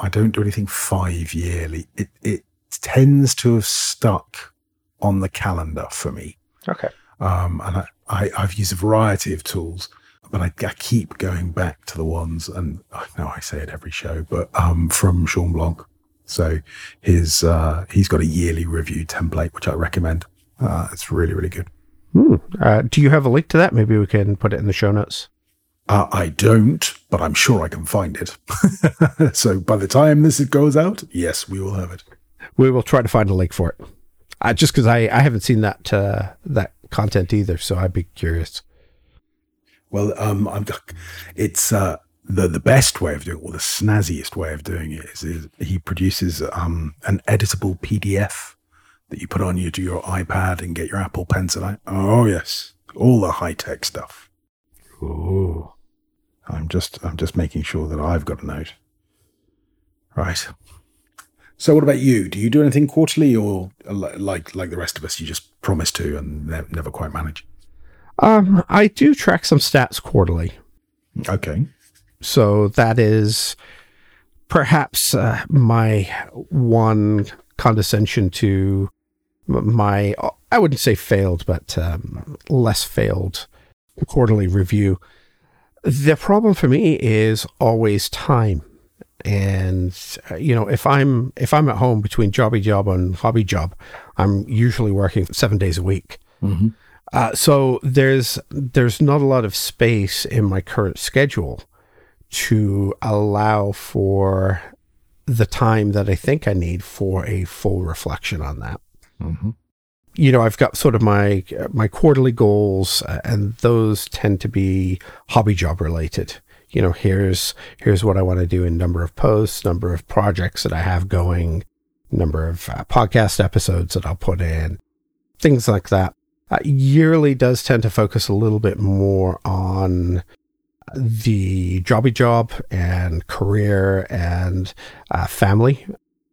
I don't do anything five yearly. It, it tends to have stuck on the calendar for me. Okay. Um, and I, I, have used a variety of tools, but I, I, keep going back to the ones, and I know I say it every show, but um, from Shawn Blanc. So his uh, he's got a yearly review template, which I recommend. Uh, it's really, really good. Hmm. Uh, do you have a link to that? Maybe we can put it in the show notes. Uh, I don't, but I'm sure I can find it. so by the time this goes out, yes, we will have it. We will try to find a link for it. Uh, just because I, I haven't seen that uh, that content either, so I'd be curious. Well, um, I'm, it's uh, the the best way of doing it, or the snazziest way of doing it, is, is he produces um, an editable PDF that you put on you to your iPad and get your Apple Pencil. Oh yes, all the high tech stuff. Oh, I'm just I'm just making sure that I've got a note. Right. So, what about you? Do you do anything quarterly, or like like the rest of us, you just promise to and ne- never quite manage? Um, I do track some stats quarterly. Okay. So that is perhaps uh, my one condescension to my, I wouldn't say failed, but um, less failed quarterly review. The problem for me is always time. And uh, you know, if I'm if I'm at home between jobby job and hobby job, I'm usually working seven days a week. Mm-hmm. Uh, so there's there's not a lot of space in my current schedule to allow for the time that I think I need for a full reflection on that. Mm-hmm. You know, I've got sort of my my quarterly goals, uh, and those tend to be hobby job related. You know, here's here's what I want to do in number of posts, number of projects that I have going, number of uh, podcast episodes that I'll put in, things like that. Uh, yearly does tend to focus a little bit more on the jobby job and career and uh, family.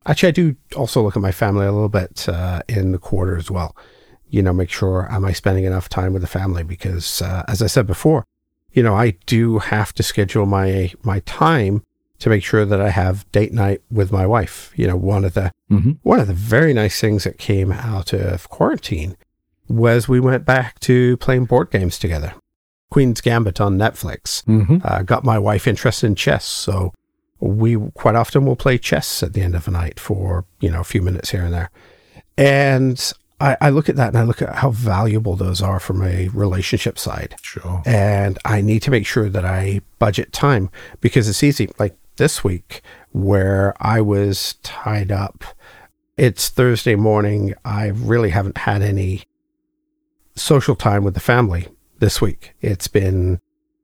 Actually, I do also look at my family a little bit uh, in the quarter as well. You know, make sure am I spending enough time with the family because, uh, as I said before, you know, I do have to schedule my my time to make sure that I have date night with my wife. You know, one of the mm-hmm. one of the very nice things that came out of quarantine was we went back to playing board games together. Queen's Gambit on Netflix. Mm-hmm. Uh, got my wife interested in chess, so we quite often will play chess at the end of a night for you know a few minutes here and there. And I, I look at that and I look at how valuable those are from a relationship side. Sure. And I need to make sure that I budget time because it's easy. Like this week, where I was tied up, it's Thursday morning. I really haven't had any social time with the family this week. It's been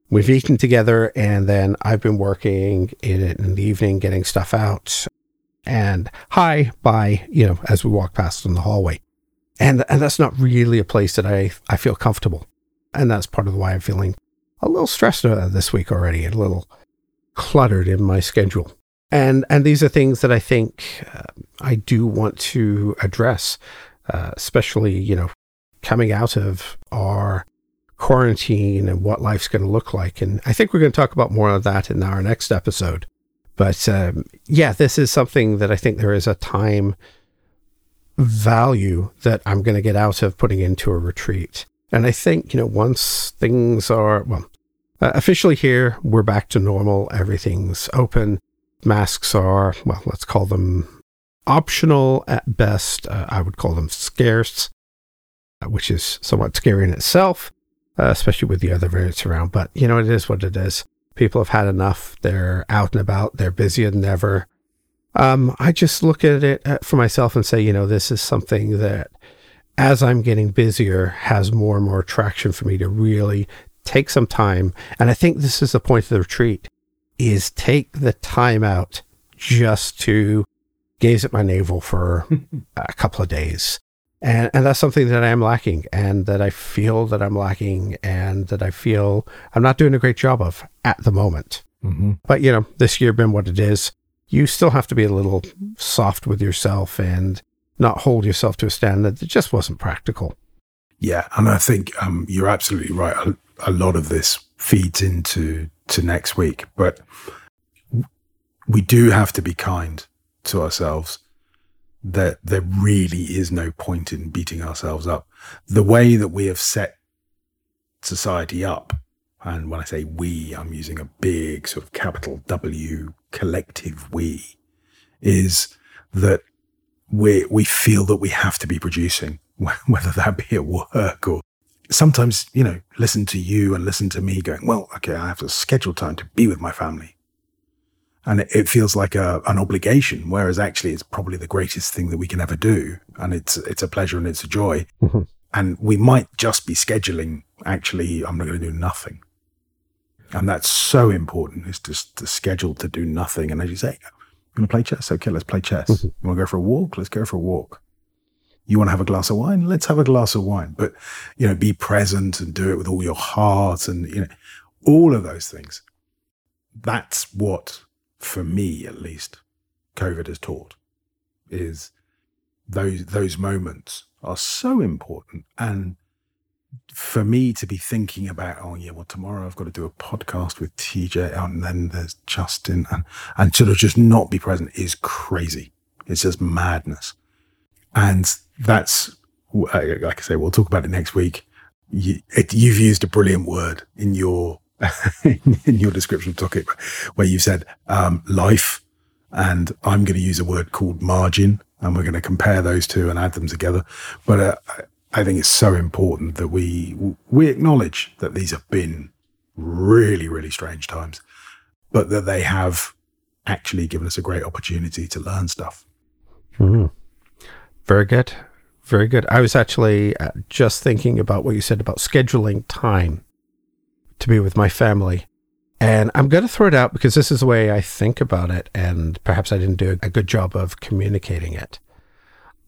we've eaten together, and then I've been working in in the evening, getting stuff out. And hi, bye, you know, as we walk past in the hallway. And and that's not really a place that I I feel comfortable. And that's part of why I'm feeling a little stressed this week already, a little cluttered in my schedule. And and these are things that I think uh, I do want to address, uh, especially you know coming out of our quarantine and what life's going to look like. And I think we're going to talk about more of that in our next episode. But um, yeah, this is something that I think there is a time value that I'm going to get out of putting into a retreat. And I think, you know, once things are, well, uh, officially here, we're back to normal, everything's open. Masks are, well, let's call them optional at best. Uh, I would call them scarce, uh, which is somewhat scary in itself uh, especially with the other variants around. But you know, it is what it is. People have had enough. They're out and about. They're busier than ever. Um, I just look at it uh, for myself and say, you know, this is something that, as I'm getting busier, has more and more traction for me to really take some time. And I think this is the point of the retreat: is take the time out just to gaze at my navel for a couple of days and and that's something that I am lacking, and that I feel that I'm lacking, and that I feel I'm not doing a great job of at the moment. Mm-hmm. But you know, this year been what it is. You still have to be a little soft with yourself and not hold yourself to a standard that just wasn't practical. Yeah, and I think um, you're absolutely right. A, a lot of this feeds into to next week, but we do have to be kind to ourselves that there really is no point in beating ourselves up. The way that we have set society up, and when I say we, I'm using a big sort of capital W collective we, is that we we feel that we have to be producing, whether that be at work or sometimes, you know, listen to you and listen to me going, well, okay, I have to schedule time to be with my family and it, it feels like a, an obligation, whereas actually it's probably the greatest thing that we can ever do, and it's it's a pleasure and it's a joy. Mm-hmm. And we might just be scheduling. Actually, I'm not going to do nothing, and that's so important. Is just to schedule to do nothing. And as you say, you want to play chess? Okay, let's play chess. Mm-hmm. You want to go for a walk? Let's go for a walk. You want to have a glass of wine? Let's have a glass of wine. But you know, be present and do it with all your heart, and you know, all of those things. That's what for me at least, COVID has taught is those those moments are so important. And for me to be thinking about oh yeah well tomorrow i've got to do a podcast with tj and then there's justin and and sort of just not be present is crazy. It's just madness. And that's uh, like i say we'll talk about it next week. You, you've used a brilliant word in your in your description of topic where you said um, life and i'm going to use a word called margin and we're going to compare those two and add them together. But uh, I think it's so important that we we acknowledge that these have been really really strange times, but that they have actually given us a great opportunity to learn stuff. Mm. Very good. Very good. I was actually uh, just thinking about what you said about scheduling time to be with my family. And I'm going to throw it out because this is the way I think about it. And perhaps I didn't do a good job of communicating it.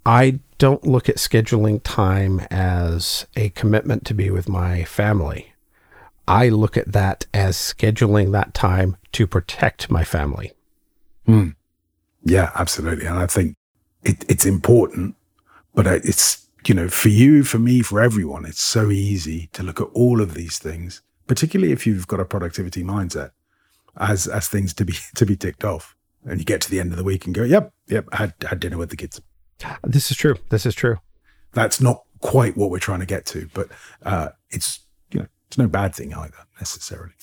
I don't look at scheduling time as a commitment to be with my family. I look at that as scheduling that time to protect my family. Mm. Yeah, absolutely. And I think it, it's important, but it's, you know, for you, for me, for everyone, it's so easy to look at all of these things particularly if you've got a productivity mindset as as things to be to be ticked off. And you get to the end of the week and go, Yep, yep, I had had dinner with the kids. This is true. This is true. That's not quite what we're trying to get to, but uh, it's you know, it's no bad thing either, necessarily.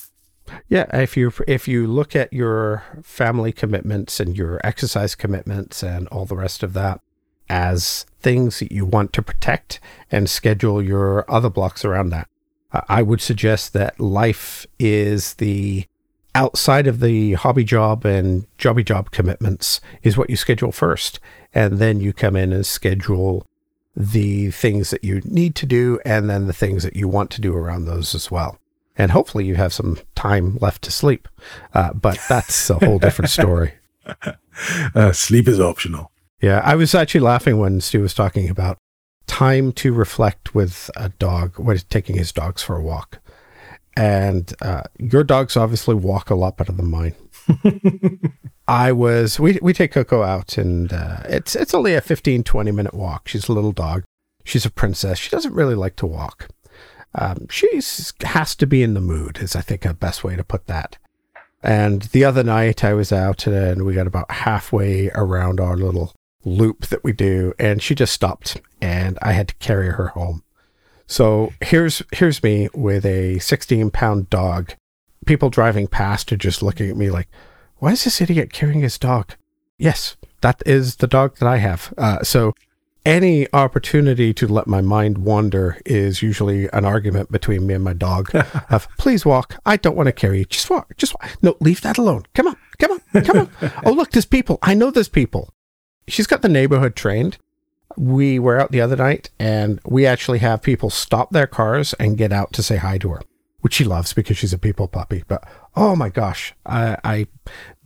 Yeah, if you if you look at your family commitments and your exercise commitments and all the rest of that as things that you want to protect and schedule your other blocks around that. I would suggest that life is the outside of the hobby job and jobby job commitments is what you schedule first. And then you come in and schedule the things that you need to do and then the things that you want to do around those as well. And hopefully you have some time left to sleep. Uh, but that's a whole different story. Uh, sleep is optional. Yeah, I was actually laughing when Stu was talking about time to reflect with a dog when he's taking his dogs for a walk. And uh, your dogs obviously walk a lot better than mine. I was we we take Coco out and uh, it's it's only a 15 20 minute walk. She's a little dog. She's a princess. She doesn't really like to walk. Um, she has to be in the mood is I think a best way to put that. And the other night I was out and we got about halfway around our little loop that we do and she just stopped and I had to carry her home. So here's here's me with a 16 pound dog. People driving past are just looking at me like, "Why is this idiot carrying his dog?" Yes, that is the dog that I have. Uh, so any opportunity to let my mind wander is usually an argument between me and my dog of please walk i don't want to carry you just walk just walk no leave that alone come on come on come on oh look there's people i know there's people she's got the neighborhood trained we were out the other night and we actually have people stop their cars and get out to say hi to her, which she loves because she's a people puppy. But oh my gosh, I, I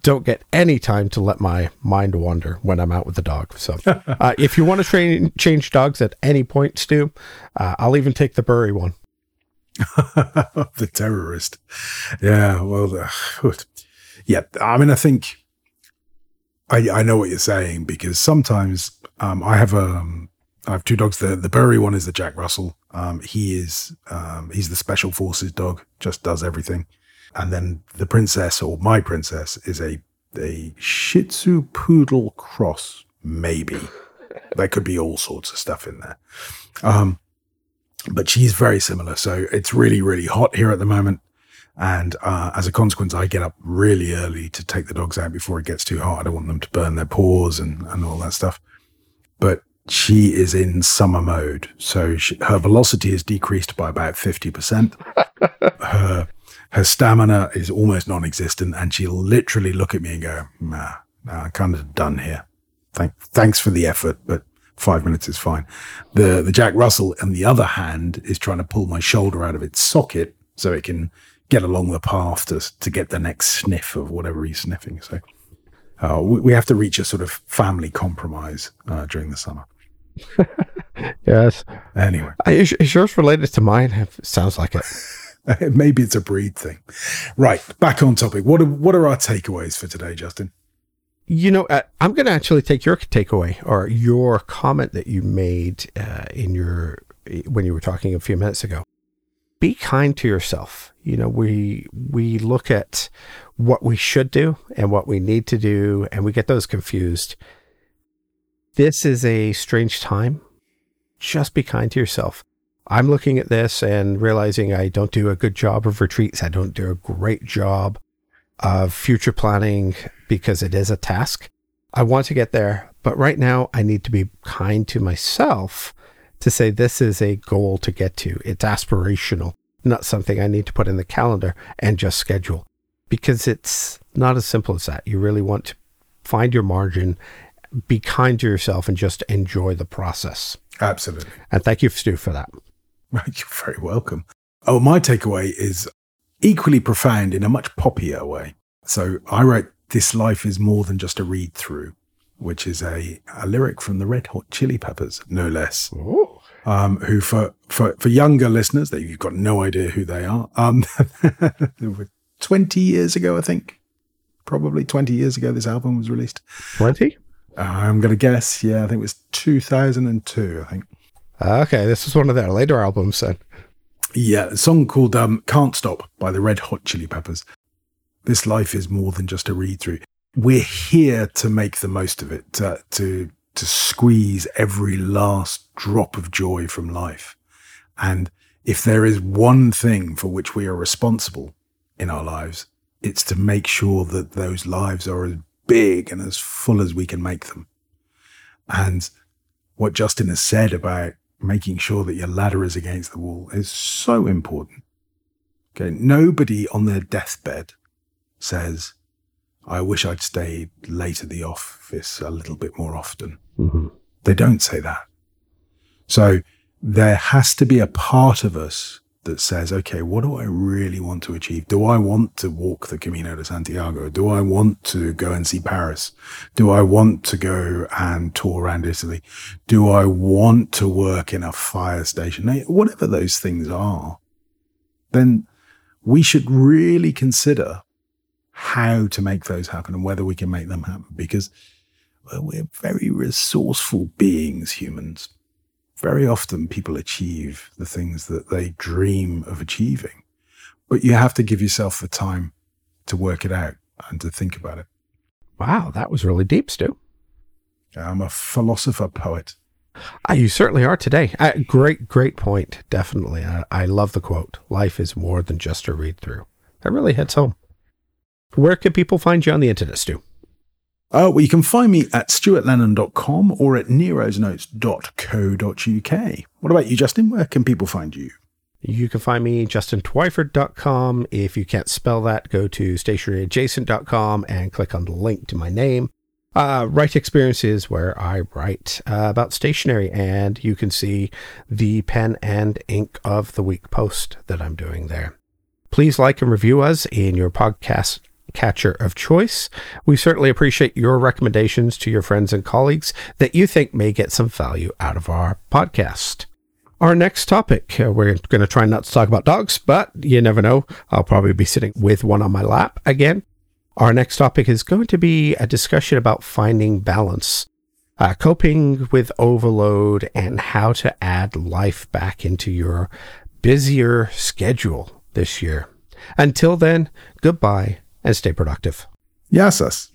don't get any time to let my mind wander when I'm out with the dog. So uh, if you want to train change dogs at any point, Stu, uh, I'll even take the Bury one. the terrorist. Yeah, well, uh, yeah. I mean, I think I, I know what you're saying because sometimes um, I have um, I have two dogs. The the Bury one is the Jack Russell. Um, he is um, he's the special forces dog, just does everything. And then the princess or my princess is a a Shih Tzu Poodle cross, maybe. there could be all sorts of stuff in there. Um, but she's very similar. So it's really really hot here at the moment. And uh, as a consequence, I get up really early to take the dogs out before it gets too hot. I don't want them to burn their paws and, and all that stuff. But she is in summer mode. So she, her velocity is decreased by about 50%. her, her stamina is almost non existent. And she'll literally look at me and go, nah, nah, I'm kind of done here. Thank, thanks for the effort, but five minutes is fine. The, the Jack Russell, on the other hand, is trying to pull my shoulder out of its socket so it can get along the path to to get the next sniff of whatever he's sniffing. So uh, we, we, have to reach a sort of family compromise uh, during the summer. yes. Anyway, is, is yours related to mine? It sounds like it. Maybe it's a breed thing. Right, back on topic. What are, what are our takeaways for today, Justin? You know, uh, I'm going to actually take your takeaway or your comment that you made uh, in your when you were talking a few minutes ago. Be kind to yourself. You know, we we look at what we should do and what we need to do, and we get those confused. This is a strange time. Just be kind to yourself. I'm looking at this and realizing I don't do a good job of retreats. I don't do a great job of future planning because it is a task. I want to get there, but right now I need to be kind to myself to say this is a goal to get to. It's aspirational, not something I need to put in the calendar and just schedule because it's not as simple as that. You really want to find your margin, be kind to yourself, and just enjoy the process. Absolutely. And thank you, Stu, for that. You're very welcome. Oh, my takeaway is equally profound in a much poppier way. So I wrote This Life is More Than Just a Read Through, which is a, a lyric from the Red Hot Chili Peppers, no less. Um, who for, for, for younger listeners, that you've got no idea who they are, um, 20 years ago, I think, probably 20 years ago, this album was released. 20? Uh, I'm going to guess. Yeah, I think it was 2002, I think. Okay, this was one of their later albums then. Yeah, a song called um, Can't Stop by the Red Hot Chili Peppers. This life is more than just a read through. We're here to make the most of it, to, to, to squeeze every last drop of joy from life. And if there is one thing for which we are responsible in our lives, it's to make sure that those lives are as big and as full as we can make them. And what Justin has said about making sure that your ladder is against the wall is so important. Okay. Nobody on their deathbed says, I wish I'd stayed late at the office a little bit more often. Mm-hmm. They don't say that. So there has to be a part of us that says, okay, what do I really want to achieve? Do I want to walk the Camino de Santiago? Do I want to go and see Paris? Do I want to go and tour around Italy? Do I want to work in a fire station? Whatever those things are, then we should really consider how to make those happen and whether we can make them happen because we're very resourceful beings, humans very often people achieve the things that they dream of achieving, but you have to give yourself the time to work it out and to think about it. Wow, that was really deep, Stu. I'm a philosopher poet. Ah, you certainly are today. Uh, great, great point. Definitely. I, I love the quote Life is more than just a read through. That really hits home. Where can people find you on the internet, Stu? Uh, well, you can find me at stuartlennon.com or at nerosnotes.co.uk. What about you, Justin? Where can people find you? You can find me justintwyford.com. If you can't spell that, go to stationeryadjacent.com and click on the link to my name. Uh, Write Experiences, where I write uh, about stationery, and you can see the pen and ink of the week post that I'm doing there. Please like and review us in your podcast catcher of choice. We certainly appreciate your recommendations to your friends and colleagues that you think may get some value out of our podcast. Our next topic, uh, we're going to try not to talk about dogs, but you never know. I'll probably be sitting with one on my lap again. Our next topic is going to be a discussion about finding balance, uh, coping with overload, and how to add life back into your busier schedule this year. Until then, goodbye and stay productive. Yes,